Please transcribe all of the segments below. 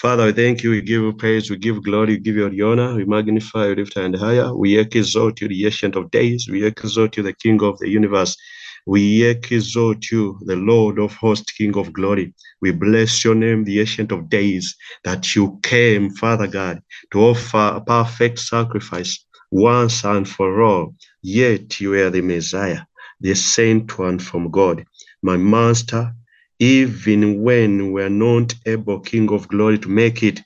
Father, we thank you. We give you praise. We give glory. We give you the honor. We magnify, we lift and higher. We exalt you, the ancient of days. We exalt you, the King of the universe. We exalt you, the Lord of hosts, King of glory. We bless your name, the ancient of days, that you came, Father God, to offer a perfect sacrifice once and for all. Yet you are the Messiah, the sent one from God. My master, even when we're not able, King of glory, to make it,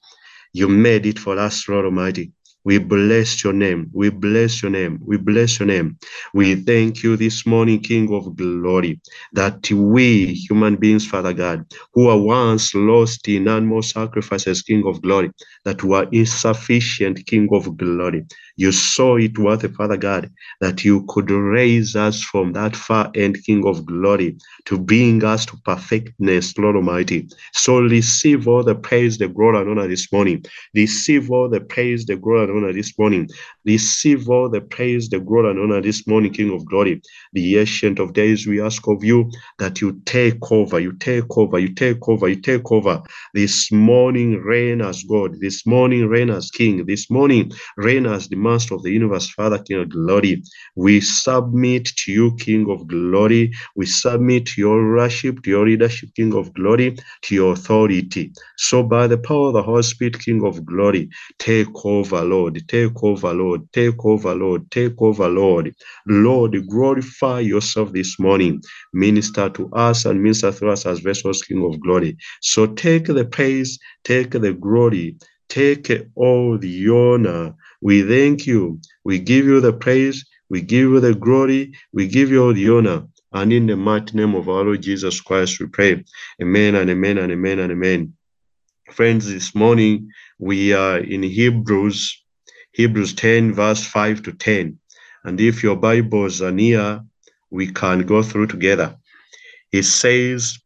you made it for us, Lord Almighty. We bless your name. We bless your name. We bless your name. We thank you this morning, King of glory, that we, human beings, Father God, who are once lost in animal sacrifices, King of glory, that were insufficient, King of glory, you saw it worth, Father God, that you could raise us from that far end, King of glory, to bring us to perfectness, Lord Almighty. So receive all the praise, the glory, and honor this morning. Receive all the praise, the glory, and honor this morning. Receive all the praise, the glory, and honor this morning, King of glory. The ancient of days, we ask of you that you take over, you take over, you take over, you take over. This morning, reign as God. This morning, reign as King. This morning, reign as the Of the universe, Father, King of glory. We submit to you, King of glory. We submit to your worship, to your leadership, King of glory, to your authority. So, by the power of the Holy Spirit, King of glory, take over, Lord. Take over, Lord. Take over, Lord. Take over, Lord. Lord, glorify yourself this morning. Minister to us and minister through us as vessels, King of glory. So, take the praise, take the glory, take all the honor we thank you. We give you the praise. We give you the glory. We give you all the honor. And in the mighty name of our Lord Jesus Christ, we pray. Amen and amen and amen and amen. Friends, this morning we are in Hebrews, Hebrews 10, verse 5 to 10. And if your Bibles are near, we can go through together. It says,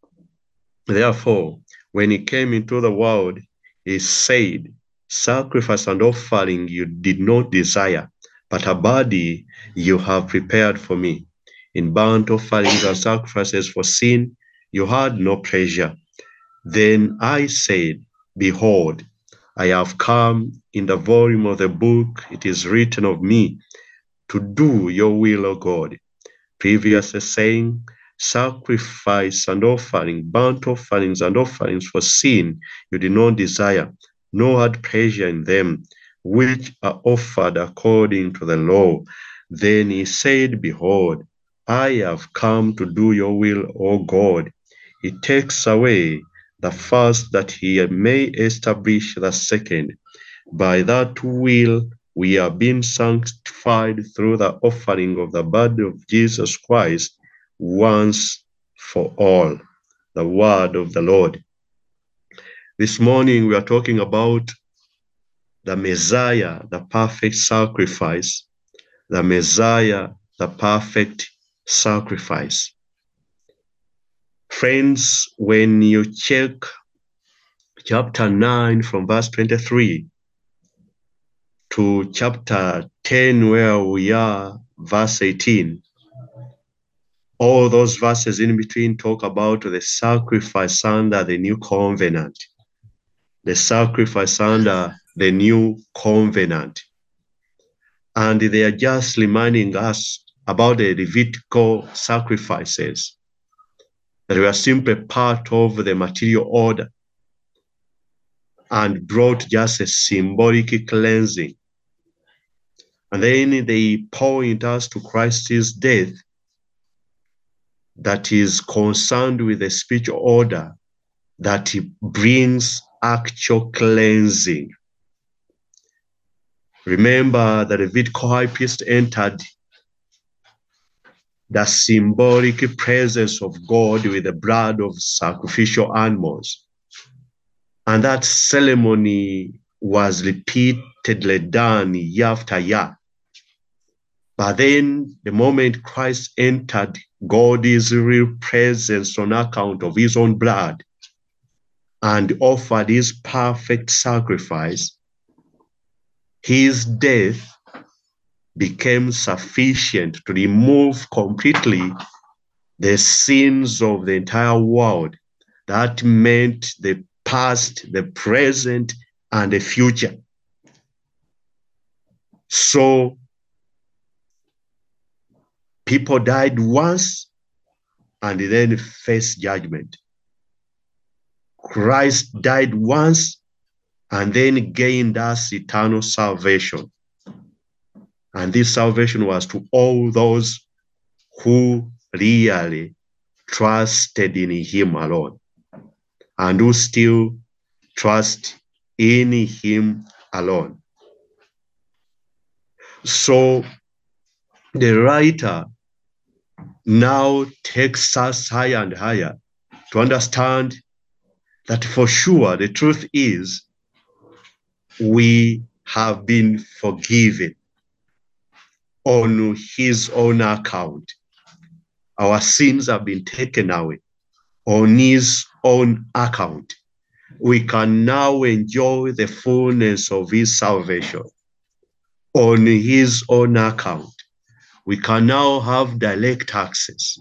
Therefore, when he came into the world, he said, Sacrifice and offering you did not desire, but a body you have prepared for me. In burnt offerings and sacrifices for sin, you had no pleasure. Then I said, Behold, I have come in the volume of the book, it is written of me, to do your will, O God. Previously saying, Sacrifice and offering, burnt offerings and offerings for sin, you did not desire, nor had pleasure in them, which are offered according to the law. Then he said, Behold, I have come to do your will, O God. He takes away the first that he may establish the second. By that will we are being sanctified through the offering of the body of Jesus Christ once for all. The word of the Lord. This morning we are talking about the Messiah, the perfect sacrifice, the Messiah, the perfect sacrifice. Friends, when you check chapter 9 from verse 23 to chapter 10, where we are, verse 18, all those verses in between talk about the sacrifice under the new covenant the sacrifice under the new covenant. And they are just reminding us about the Levitical sacrifices that were simply part of the material order and brought just a symbolic cleansing. And then they point us to Christ's death that is concerned with the spiritual order that He brings actual cleansing. Remember that the Levitical high priest entered the symbolic presence of God with the blood of sacrificial animals. And that ceremony was repeatedly done year after year. But then, the moment Christ entered God's real presence on account of his own blood, and offered his perfect sacrifice, his death became sufficient to remove completely the sins of the entire world. That meant the past, the present, and the future. So people died once and then faced judgment. Christ died once and then gained us eternal salvation. And this salvation was to all those who really trusted in him alone and who still trust in him alone. So the writer now takes us higher and higher to understand that for sure the truth is we have been forgiven on his own account. Our sins have been taken away on his own account. We can now enjoy the fullness of his salvation on his own account. We can now have direct access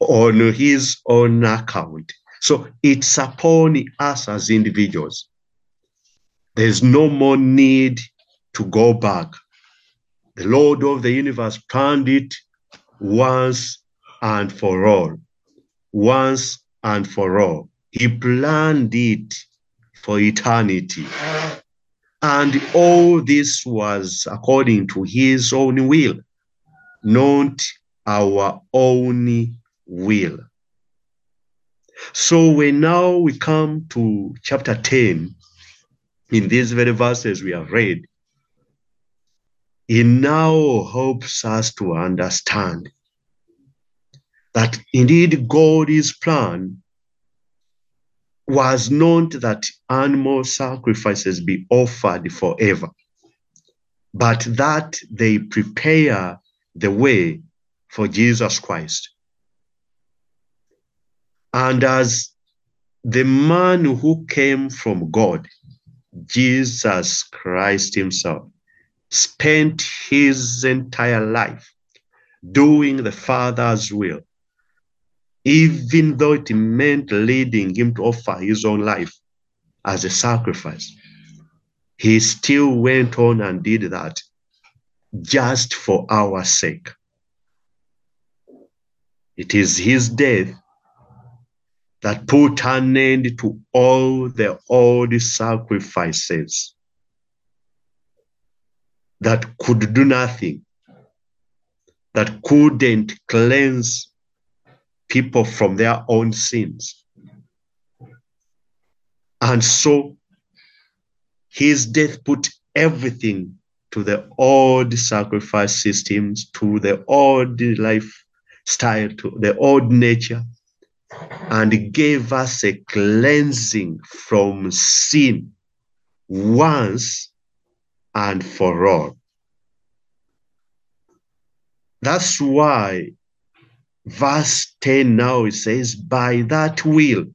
on his own account. So it's upon us as individuals. There's no more need to go back. The Lord of the universe planned it once and for all. Once and for all. He planned it for eternity. And all this was according to his own will, not our own will. So when now we come to chapter 10, in these very verses we have read, it now helps us to understand that indeed God's plan was not that animal sacrifices be offered forever, but that they prepare the way for Jesus Christ. And as the man who came from God, Jesus Christ himself, spent his entire life doing the Father's will, even though it meant leading him to offer his own life as a sacrifice. He still went on and did that just for our sake. It is his death that put an end to all the old sacrifices that could do nothing, that couldn't cleanse people from their own sins. And so his death put everything to the old sacrifice systems, to the old lifestyle, to the old nature, and gave us a cleansing from sin once and for all. That's why verse 10 now it says, by that will,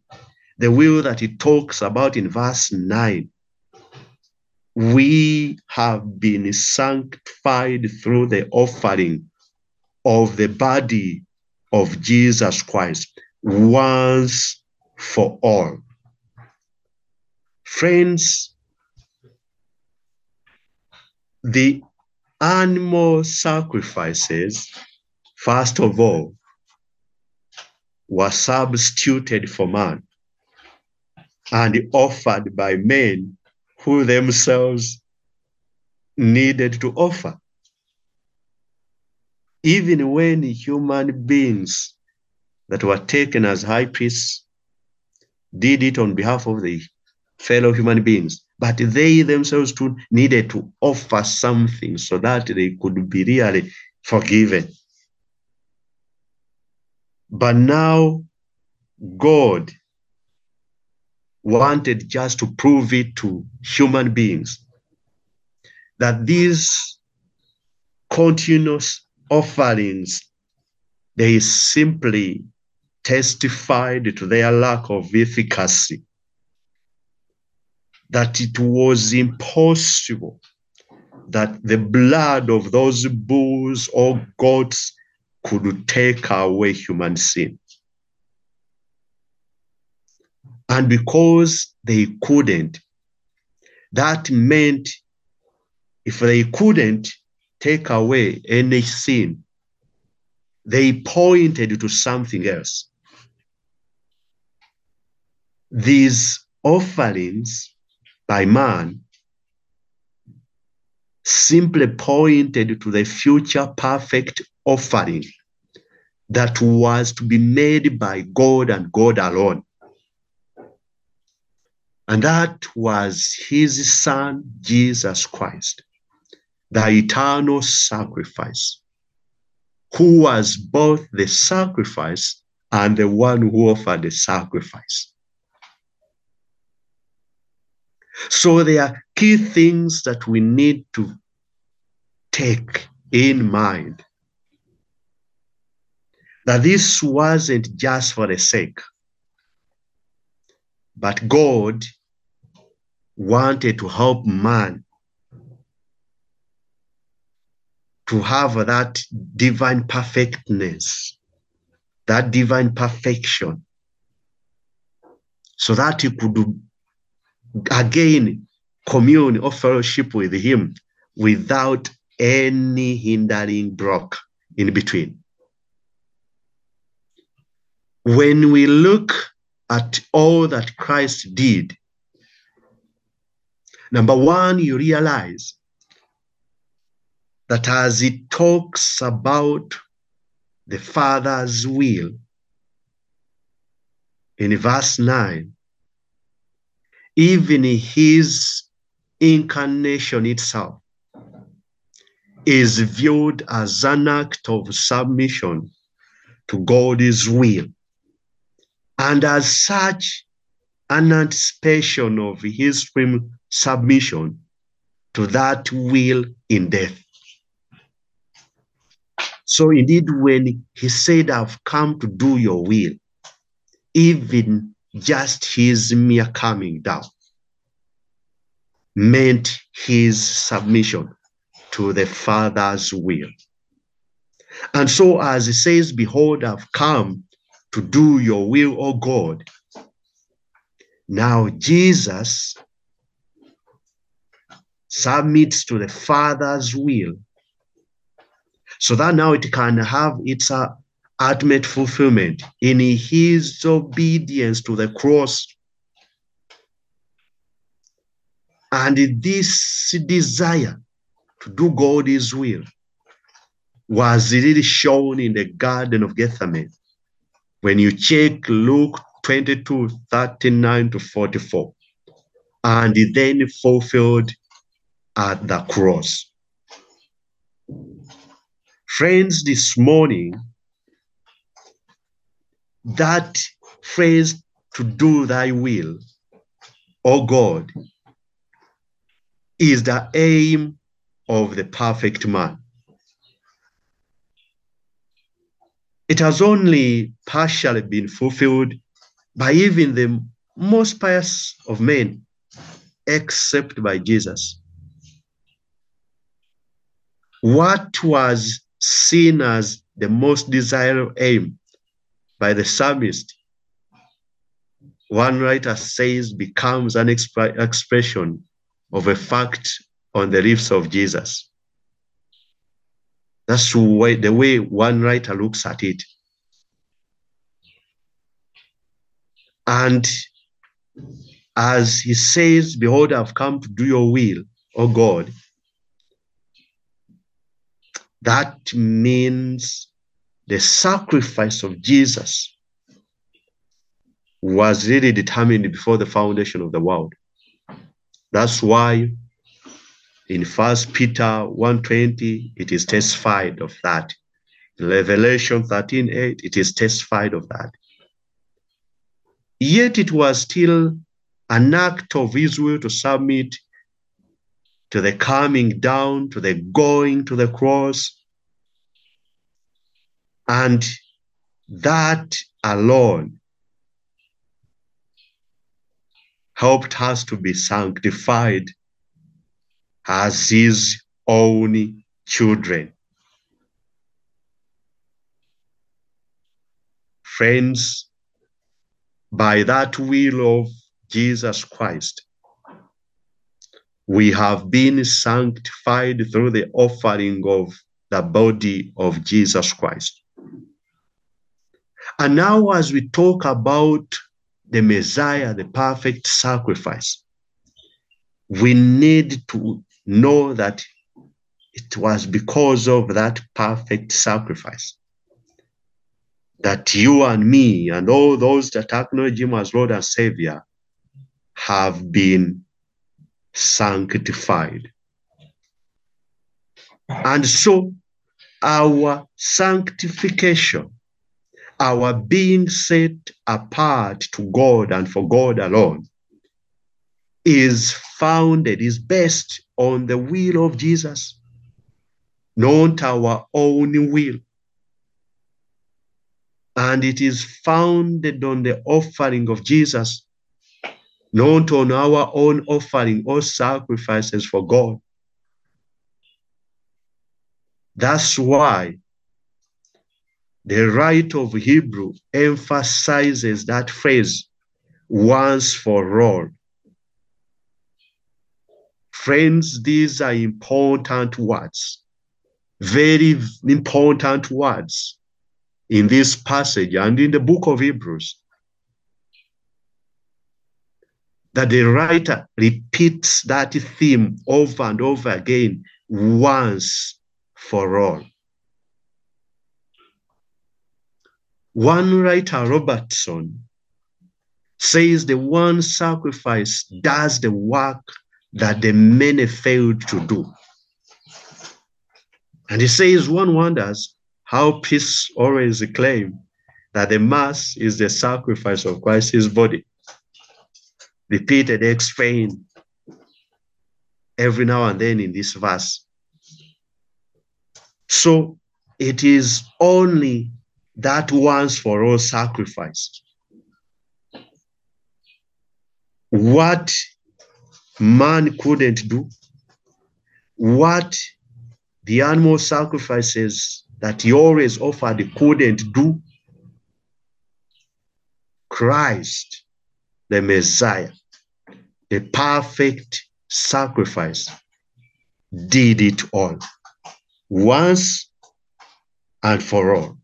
the will that it talks about in verse 9, we have been sanctified through the offering of the body of Jesus Christ once for all. Friends, the animal sacrifices, first of all, were substituted for man and offered by men who themselves needed to offer. Even when human beings that were taken as high priests did it on behalf of the fellow human beings, but they themselves too needed to offer something so that they could be really forgiven. But now God wanted just to prove it to human beings that these continuous offerings they simply testified to their lack of efficacy that it was impossible that the blood of those bulls or goats could take away human sin And because they couldn't, that meant if they couldn't take away any sin, they pointed to something else. These offerings by man simply pointed to the future perfect offering that was to be made by God and God alone. And that was his son, Jesus Christ, the eternal sacrifice, who was both the sacrifice and the one who offered the sacrifice. So there are key things that we need to take in mind. That this wasn't just for the sake, but God wanted to help man to have that divine perfectness, that divine perfection, so that he could again commune or fellowship with him without any hindering block in between. When we look at all that Christ did, number one, you realize that as he talks about the Father's will in verse 9, even his incarnation itself is viewed as an act of submission to God's will. And as such, an anticipation of his submission to that will in death. So indeed, when he said, I've come to do your will, even just his mere coming down meant his submission to the Father's will. And so, as he says, Behold, I've come to do your will, O God. Now, Jesus submits to the Father's will so that now it can have its uh, ultimate fulfillment in his obedience to the cross. And this desire to do God's will was really shown in the Garden of Gethsemane. When you check Luke 22 39 to 44, and then fulfilled at the cross. Friends, this morning, that phrase to do thy will, O God, is the aim of the perfect man. It has only partially been fulfilled by even the most pious of men, except by Jesus. What was seen as the most desirable aim by the psalmist, one writer says becomes an exp- expression of a fact on the lips of Jesus. That's the way, the way one writer looks at it. And as he says, Behold, I've come to do your will, O God, that means the sacrifice of Jesus was really determined before the foundation of the world. That's why in First Peter 1:20 it is testified of that. In Revelation 13:8 it is testified of that. Yet it was still an act of Israel to submit to the coming down, to the going to the cross. And that alone helped us to be sanctified as his own children. Friends, by that will of Jesus Christ, we have been sanctified through the offering of the body of Jesus Christ. And now, as we talk about the Messiah, the perfect sacrifice, we need to know that it was because of that perfect sacrifice that you and me and all those that acknowledge him as Lord and Savior have been sanctified. And so our sanctification, our being set apart to God and for God alone, is founded, is based on the will of Jesus, not our own will. And it is founded on the offering of Jesus, not on our own offering or sacrifices for God. That's why the writer of Hebrew emphasizes that phrase once for all. Friends, these are important words, very important words in this passage and in the book of Hebrews. That the writer repeats that theme over and over again once for all. One writer, Robertson, says the one sacrifice does the work that the many failed to do. And he says one wonders how peace always claim that the mass is the sacrifice of Christ's body. Repeated, explained every now and then in this verse. So it is only that once for all sacrifice. What man couldn't do, what the animal sacrifices that he always offered couldn't do, Christ, the Messiah, the perfect sacrifice, did it all once and for all.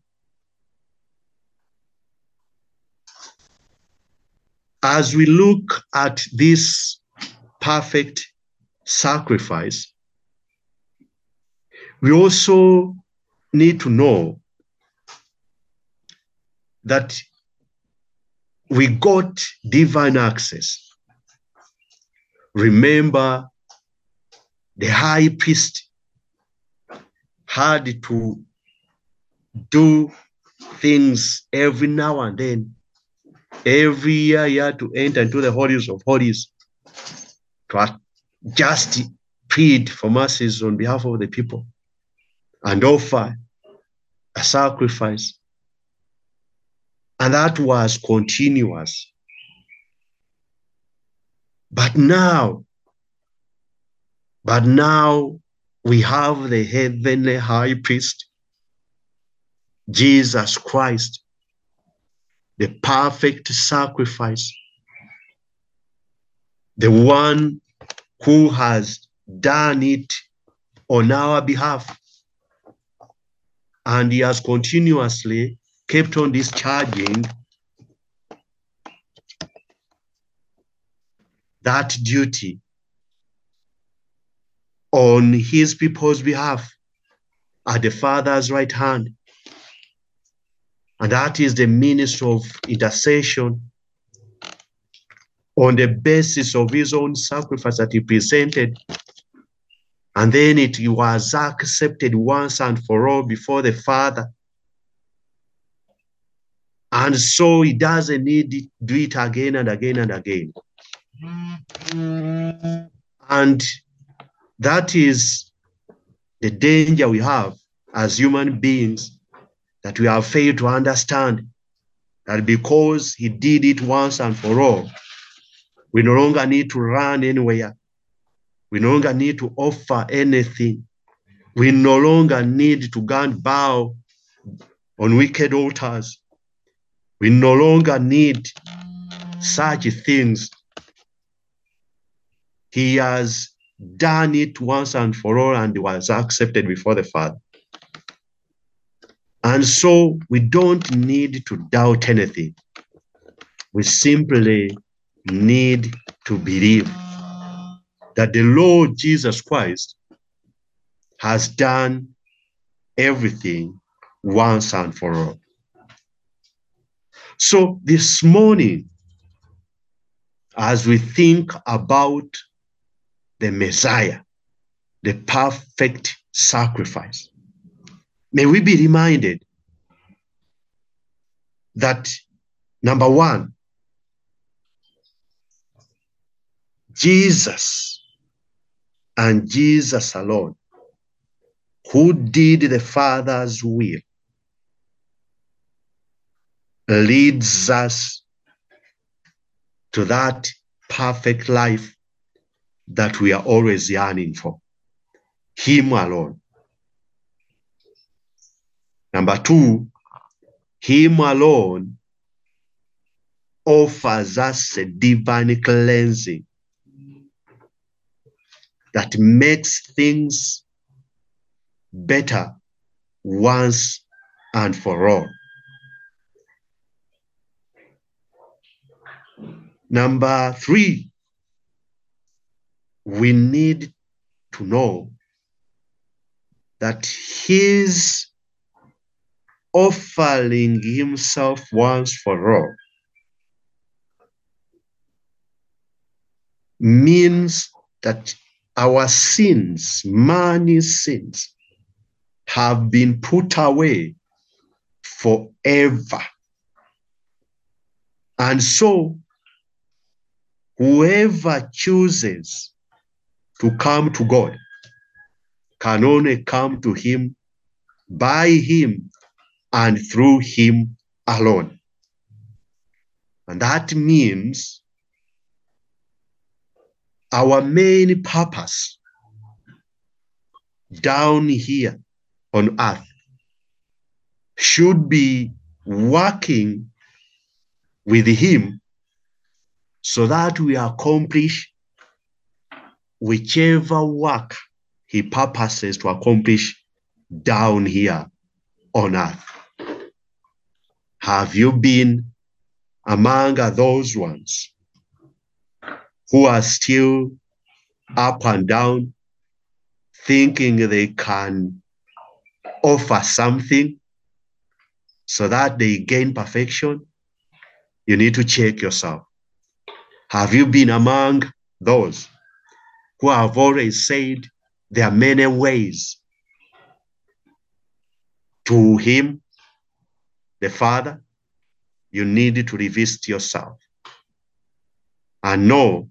As we look at this perfect sacrifice, we also need to know that we got divine access. Remember, the high priest had to do things every now and then. Every year he had to enter into the holies of holies to just plead for mercies on behalf of the people and offer a sacrifice. And that was continuous. But now, but now we have the heavenly high priest, Jesus Christ, the perfect sacrifice, the one who has done it on our behalf. And he has continuously kept on discharging that duty on his people's behalf at the Father's right hand. And that is the ministry of intercession on the basis of his own sacrifice that he presented. And then it was accepted once and for all before the Father. And so he doesn't need to do it again and again and again. And that is the danger we have as human beings that we have failed to understand that because he did it once and for all, we no longer need to run anywhere. We no longer need to offer anything. We no longer need to go and bow on wicked altars. We no longer need such things. He has done it once and for all and was accepted before the Father. And so we don't need to doubt anything. We simply need to believe that the Lord Jesus Christ has done everything once and for all. So this morning, as we think about the Messiah, the perfect sacrifice, may we be reminded that number one, Jesus and Jesus alone, who did the Father's will, leads us to that perfect life that we are always yearning for. Him alone. Number two, Him alone offers us a divine cleansing that makes things better once and for all. Number three, we need to know that his offering himself once for all means that our sins, many sins, have been put away forever. And so, whoever chooses to come to God can only come to Him by Him and through Him alone. And that means our main purpose down here on earth should be working with Him so that we accomplish whichever work He purposes to accomplish down here on earth. Have you been among those ones who are still up and down, thinking they can offer something so that they gain perfection, you need to check yourself. Have you been among those who have already said there are many ways to Him, the Father? You need to revisit yourself and know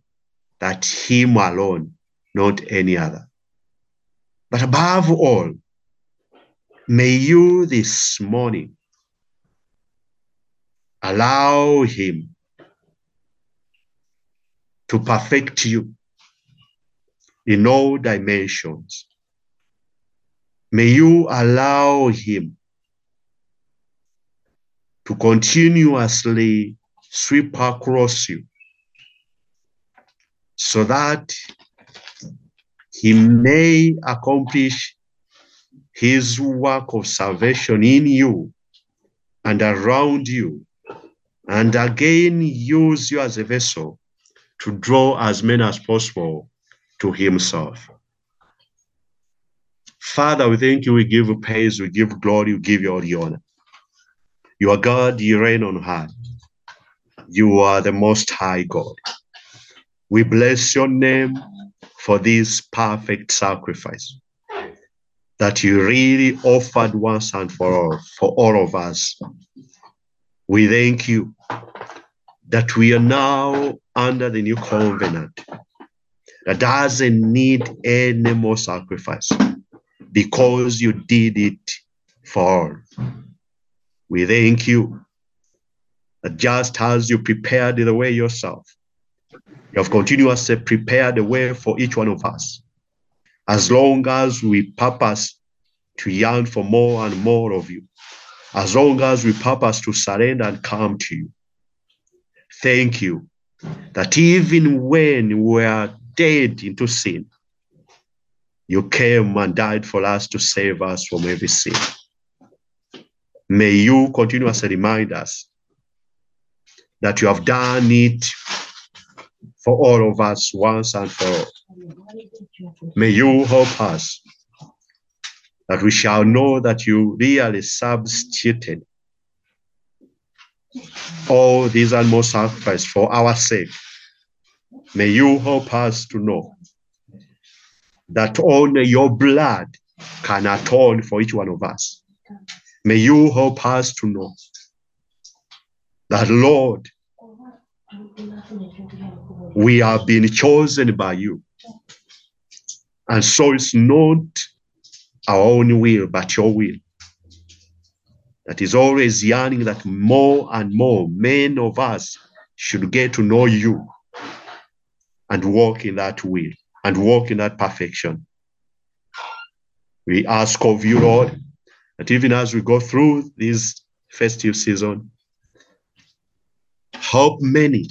that Him alone, not any other. But above all, may you this morning allow Him to perfect you in all dimensions. May you allow Him to continuously sweep across you so that he may accomplish his work of salvation in you and around you, and again use you as a vessel to draw as many as possible to himself. Father, we thank you, we give you praise, we give glory, we give you all the honor. You are God, you reign on high. You are the most high God. We bless your name for this perfect sacrifice that you really offered once and for all, for all of us. We thank you that we are now under the new covenant that doesn't need any more sacrifice because you did it for all. We thank you that just as you prepared the way yourself, you have continuously prepared the way for each one of us. As long as we purpose to yearn for more and more of you, as long as we purpose to surrender and come to you, Thank you that even when we are dead into sin, you came and died for us to save us from every sin. May you continuously remind us that you have done it for all of us once and for all. May you help us that we shall know that you really substituted all these animal sacrifice for our sake. May you help us to know that only your blood can atone for each one of us. May you help us to know that, Lord, we are being chosen by you. And so it's not our own will, but your will. That is always yearning that more and more men of us should get to know you and walk in that will and walk in that perfection. We ask of you, Lord, that even as we go through this festive season, help many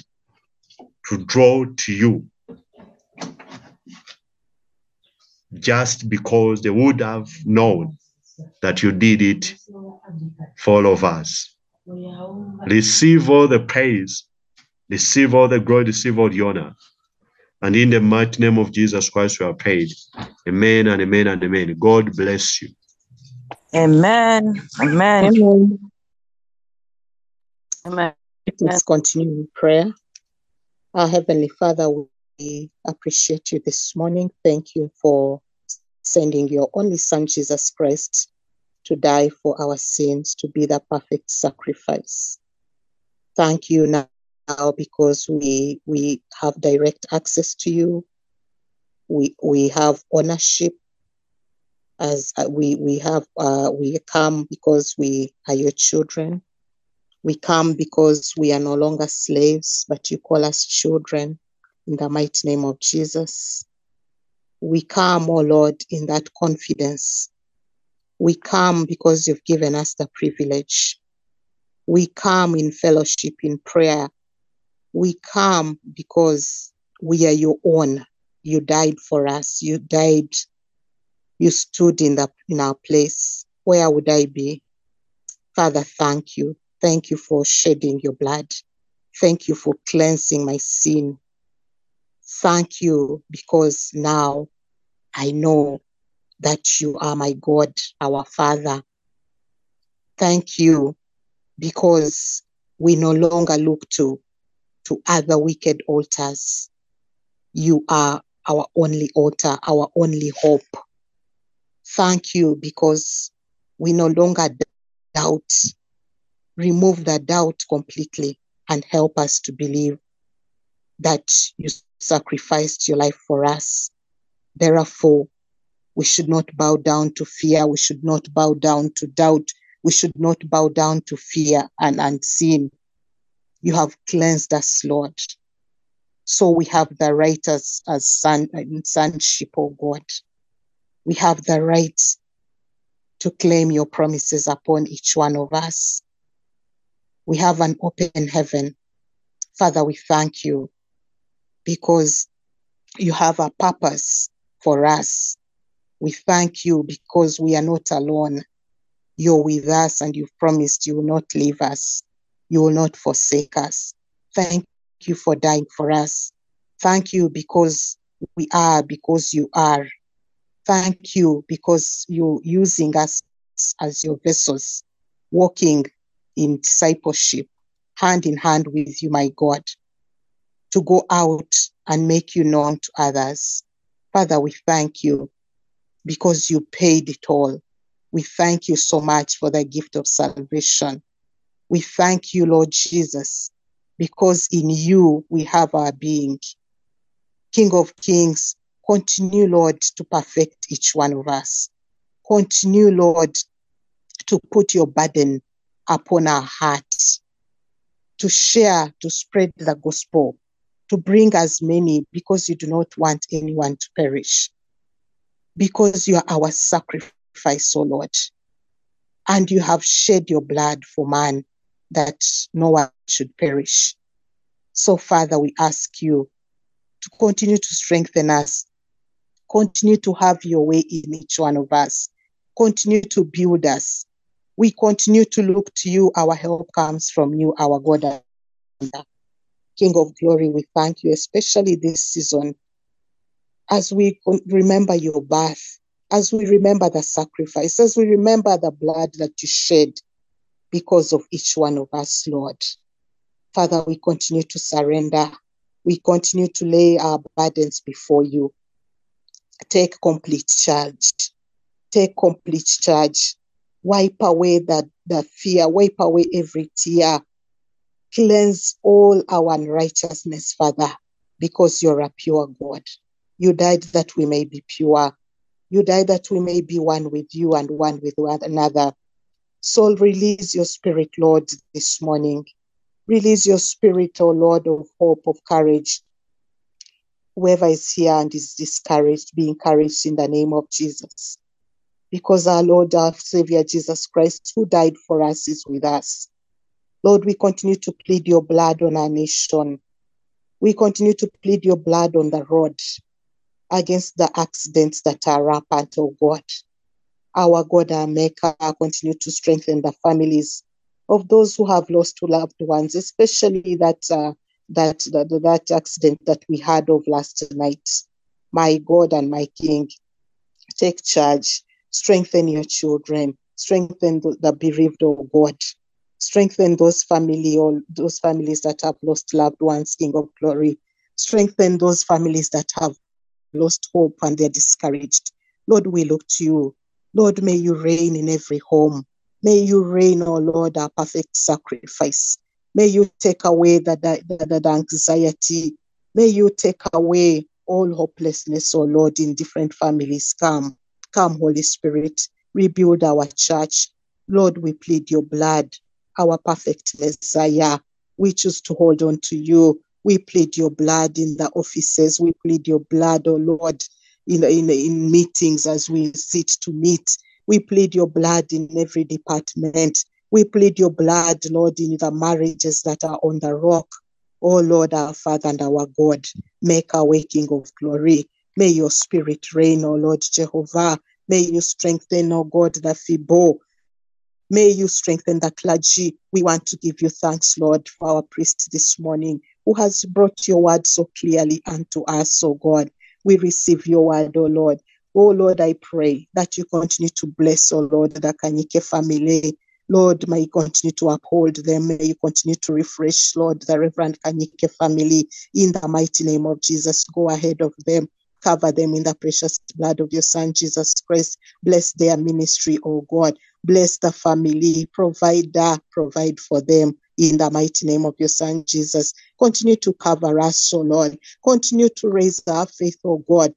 to draw to you just because they would have known that you did it for all of us. Receive all the praise, receive all the glory, receive all the honor. And in the mighty name of Jesus Christ, we are prayed. Amen and amen and amen. God bless you. Amen. Amen. Amen. Amen. Let's continue in prayer. Our Heavenly Father, we appreciate you this morning. Thank you for sending your only Son, Jesus Christ, to die for our sins, to be the perfect sacrifice. Thank you now because we we have direct access to you. We we have ownership as uh, we we have uh, we come because we are your children. We come because we are no longer slaves, but you call us children in the mighty name of Jesus. We come, oh Lord, in that confidence. We come because you've given us the privilege. We come in fellowship, in prayer. We come because we are your own. You died for us. You died. You stood in the in our place. Where would I be? Father, thank you. Thank you for shedding your blood. Thank you for cleansing my sin. Thank you because now I know that you are my God, our Father. Thank you because we no longer look to, to other wicked altars. You are our only altar, our only hope. Thank you because we no longer doubt. Remove the doubt completely and help us to believe that you sacrificed your life for us. Therefore, we should not bow down to fear. We should not bow down to doubt. We should not bow down to fear and, sin. You have cleansed us, Lord. So we have the right as, as son, sonship, oh God. We have the right to claim your promises upon each one of us. We have an open heaven. Father, we thank you because you have a purpose for us. We thank you because we are not alone. You're with us and you've promised you will not leave us. You will not forsake us. Thank you for dying for us. Thank you because we are, because you are. Thank you because you're using us as your vessels, walking in discipleship, hand in hand with you, my God, to go out and make you known to others. Father, we thank you because you paid it all. We thank you so much for the gift of salvation. We thank you, Lord Jesus, because in you we have our being. King of Kings, continue, Lord, to perfect each one of us. Continue, Lord, to put your burden upon our hearts, to share, to spread the gospel, to bring as many because you do not want anyone to perish. Because you are our sacrifice, O Lord. And you have shed your blood for man that no one should perish. So, Father, we ask you to continue to strengthen us, continue to have your way in each one of us, continue to build us. We continue to look to you. Our help comes from you, our God King of glory. We thank you, especially this season, as we remember your birth, as we remember the sacrifice, as we remember the blood that you shed because of each one of us, Lord. Father, we continue to surrender. We continue to lay our burdens before you. Take complete charge. Take complete charge. Wipe away the, the fear. Wipe away every tear. Cleanse all our unrighteousness, Father, because you're a pure God. You died that we may be pure. You died that we may be one with you and one with one another. So release your spirit, Lord, this morning. Release your spirit, O oh Lord, of hope, of courage. Whoever is here and is discouraged, be encouraged in the name of Jesus. Because our Lord, our Savior, Jesus Christ, who died for us, is with us. Lord, we continue to plead your blood on our nation. We continue to plead your blood on the road against the accidents that are rampant, oh God. Our God, our Maker, continue to strengthen the families of those who have lost loved ones, especially that uh, that, that that accident that we had of last night. My God and my King, take charge, strengthen your children, strengthen the, the bereaved, oh God, strengthen those family or those families that have lost loved ones, King of Glory, strengthen those families that have lost hope and they're discouraged. Lord, we look to you. Lord, may you reign in every home. May you reign, O oh Lord, our perfect sacrifice. May you take away the, the anxiety. May you take away all hopelessness, O oh Lord, in different families. Come, come, Holy Spirit, rebuild our church. Lord, we plead your blood, our perfect Messiah. We choose to hold on to you. We plead your blood in the offices. We plead your blood, oh Lord, in, in, in meetings as we sit to meet. We plead your blood in every department. We plead your blood, Lord, in the marriages that are on the rock. Oh Lord, our Father and our God, make a waking of glory. May your spirit reign, oh Lord Jehovah. May you strengthen, oh God, the feeble. May you strengthen the clergy. We want to give you thanks, Lord, for our priest this morning who has brought your word so clearly unto us, oh God. We receive your word, oh Lord. Oh Lord, I pray that you continue to bless, oh Lord, the Kanyike family. Lord, may you continue to uphold them. May you continue to refresh, Lord, the Reverend Kanyike family in the mighty name of Jesus. Go ahead of them. Cover them in the precious blood of your Son, Jesus Christ. Bless their ministry, oh God. Bless the family. Provide, that. provide for them in the mighty name of your Son, Jesus. Continue to cover us, oh Lord. Continue to raise our faith, oh God.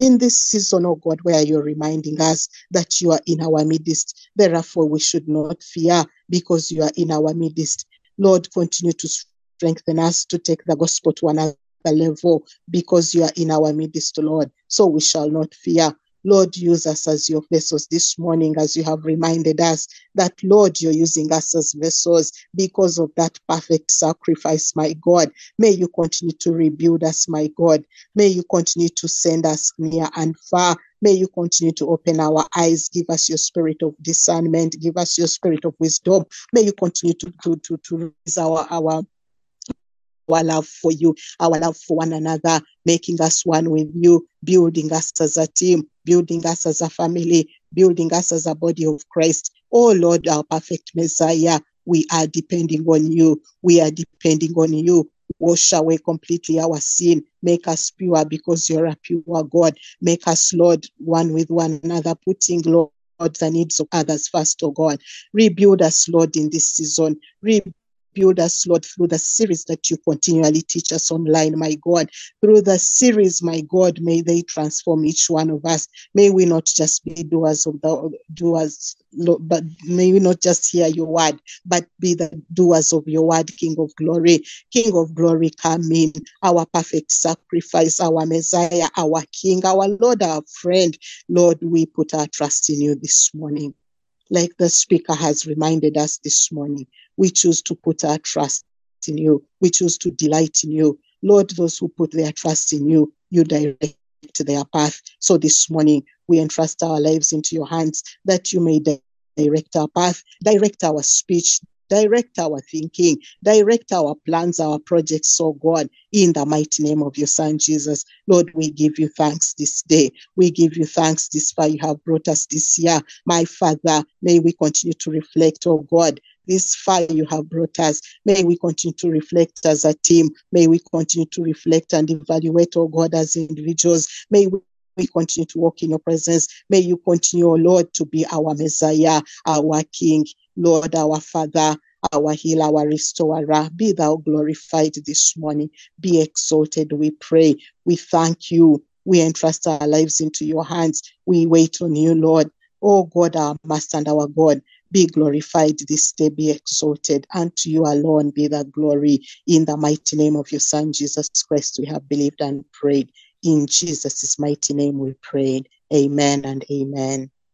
In this season, oh God, where you're reminding us that you are in our midst. Therefore, we should not fear because you are in our midst. Lord, continue to strengthen us to take the gospel to another level because you are in our midst, Lord. So we shall not fear. Lord, use us as your vessels this morning, as you have reminded us that, Lord, you're using us as vessels because of that perfect sacrifice, my God. May you continue to rebuild us, my God. May you continue to send us near and far. May you continue to open our eyes, give us your spirit of discernment, give us your spirit of wisdom. May you continue to, to, to, to raise our, our our love for you, our love for one another, making us one with you, building us as a team, building us as a family, building us as a body of Christ. Oh Lord, our perfect Messiah, we are depending on you. We are depending on you. Wash away completely our sin. Make us pure because you're a pure God. Make us, Lord, one with one another, putting, Lord, the needs of others first, oh God. Rebuild us, Lord, in this season. Rebuild build us, Lord, through the series that you continually teach us online, my God. Through the series, my God, may they transform each one of us. May we not just be doers of the doers, but may we not just hear your word, but be the doers of your word, King of glory. King of glory, come in, our perfect sacrifice, our Messiah, our King, our Lord, our friend. Lord, we put our trust in you this morning like the speaker has reminded us this morning, we choose to put our trust in you. We choose to delight in you. Lord, those who put their trust in you, you direct their path. So this morning, we entrust our lives into your hands that you may direct our path, direct our speech, direct our thinking, direct our plans, our projects, oh God, in the mighty name of your Son, Jesus. Lord, we give you thanks this day. We give you thanks this far you have brought us this year. My Father, may we continue to reflect, oh God, this far you have brought us. May we continue to reflect as a team. May we continue to reflect and evaluate, oh God, as individuals. May we we continue to walk in your presence. May you continue, oh Lord, to be our Messiah, our King, Lord, our Father, our healer, our restorer. Be thou glorified this morning. Be exalted, we pray. We thank you. We entrust our lives into your hands. We wait on you, Lord. Oh God, our Master and our God, be glorified this day, be exalted. And to you alone be the glory. In the mighty name of your Son, Jesus Christ, we have believed and prayed. In Jesus' mighty name we prayed. Amen and amen.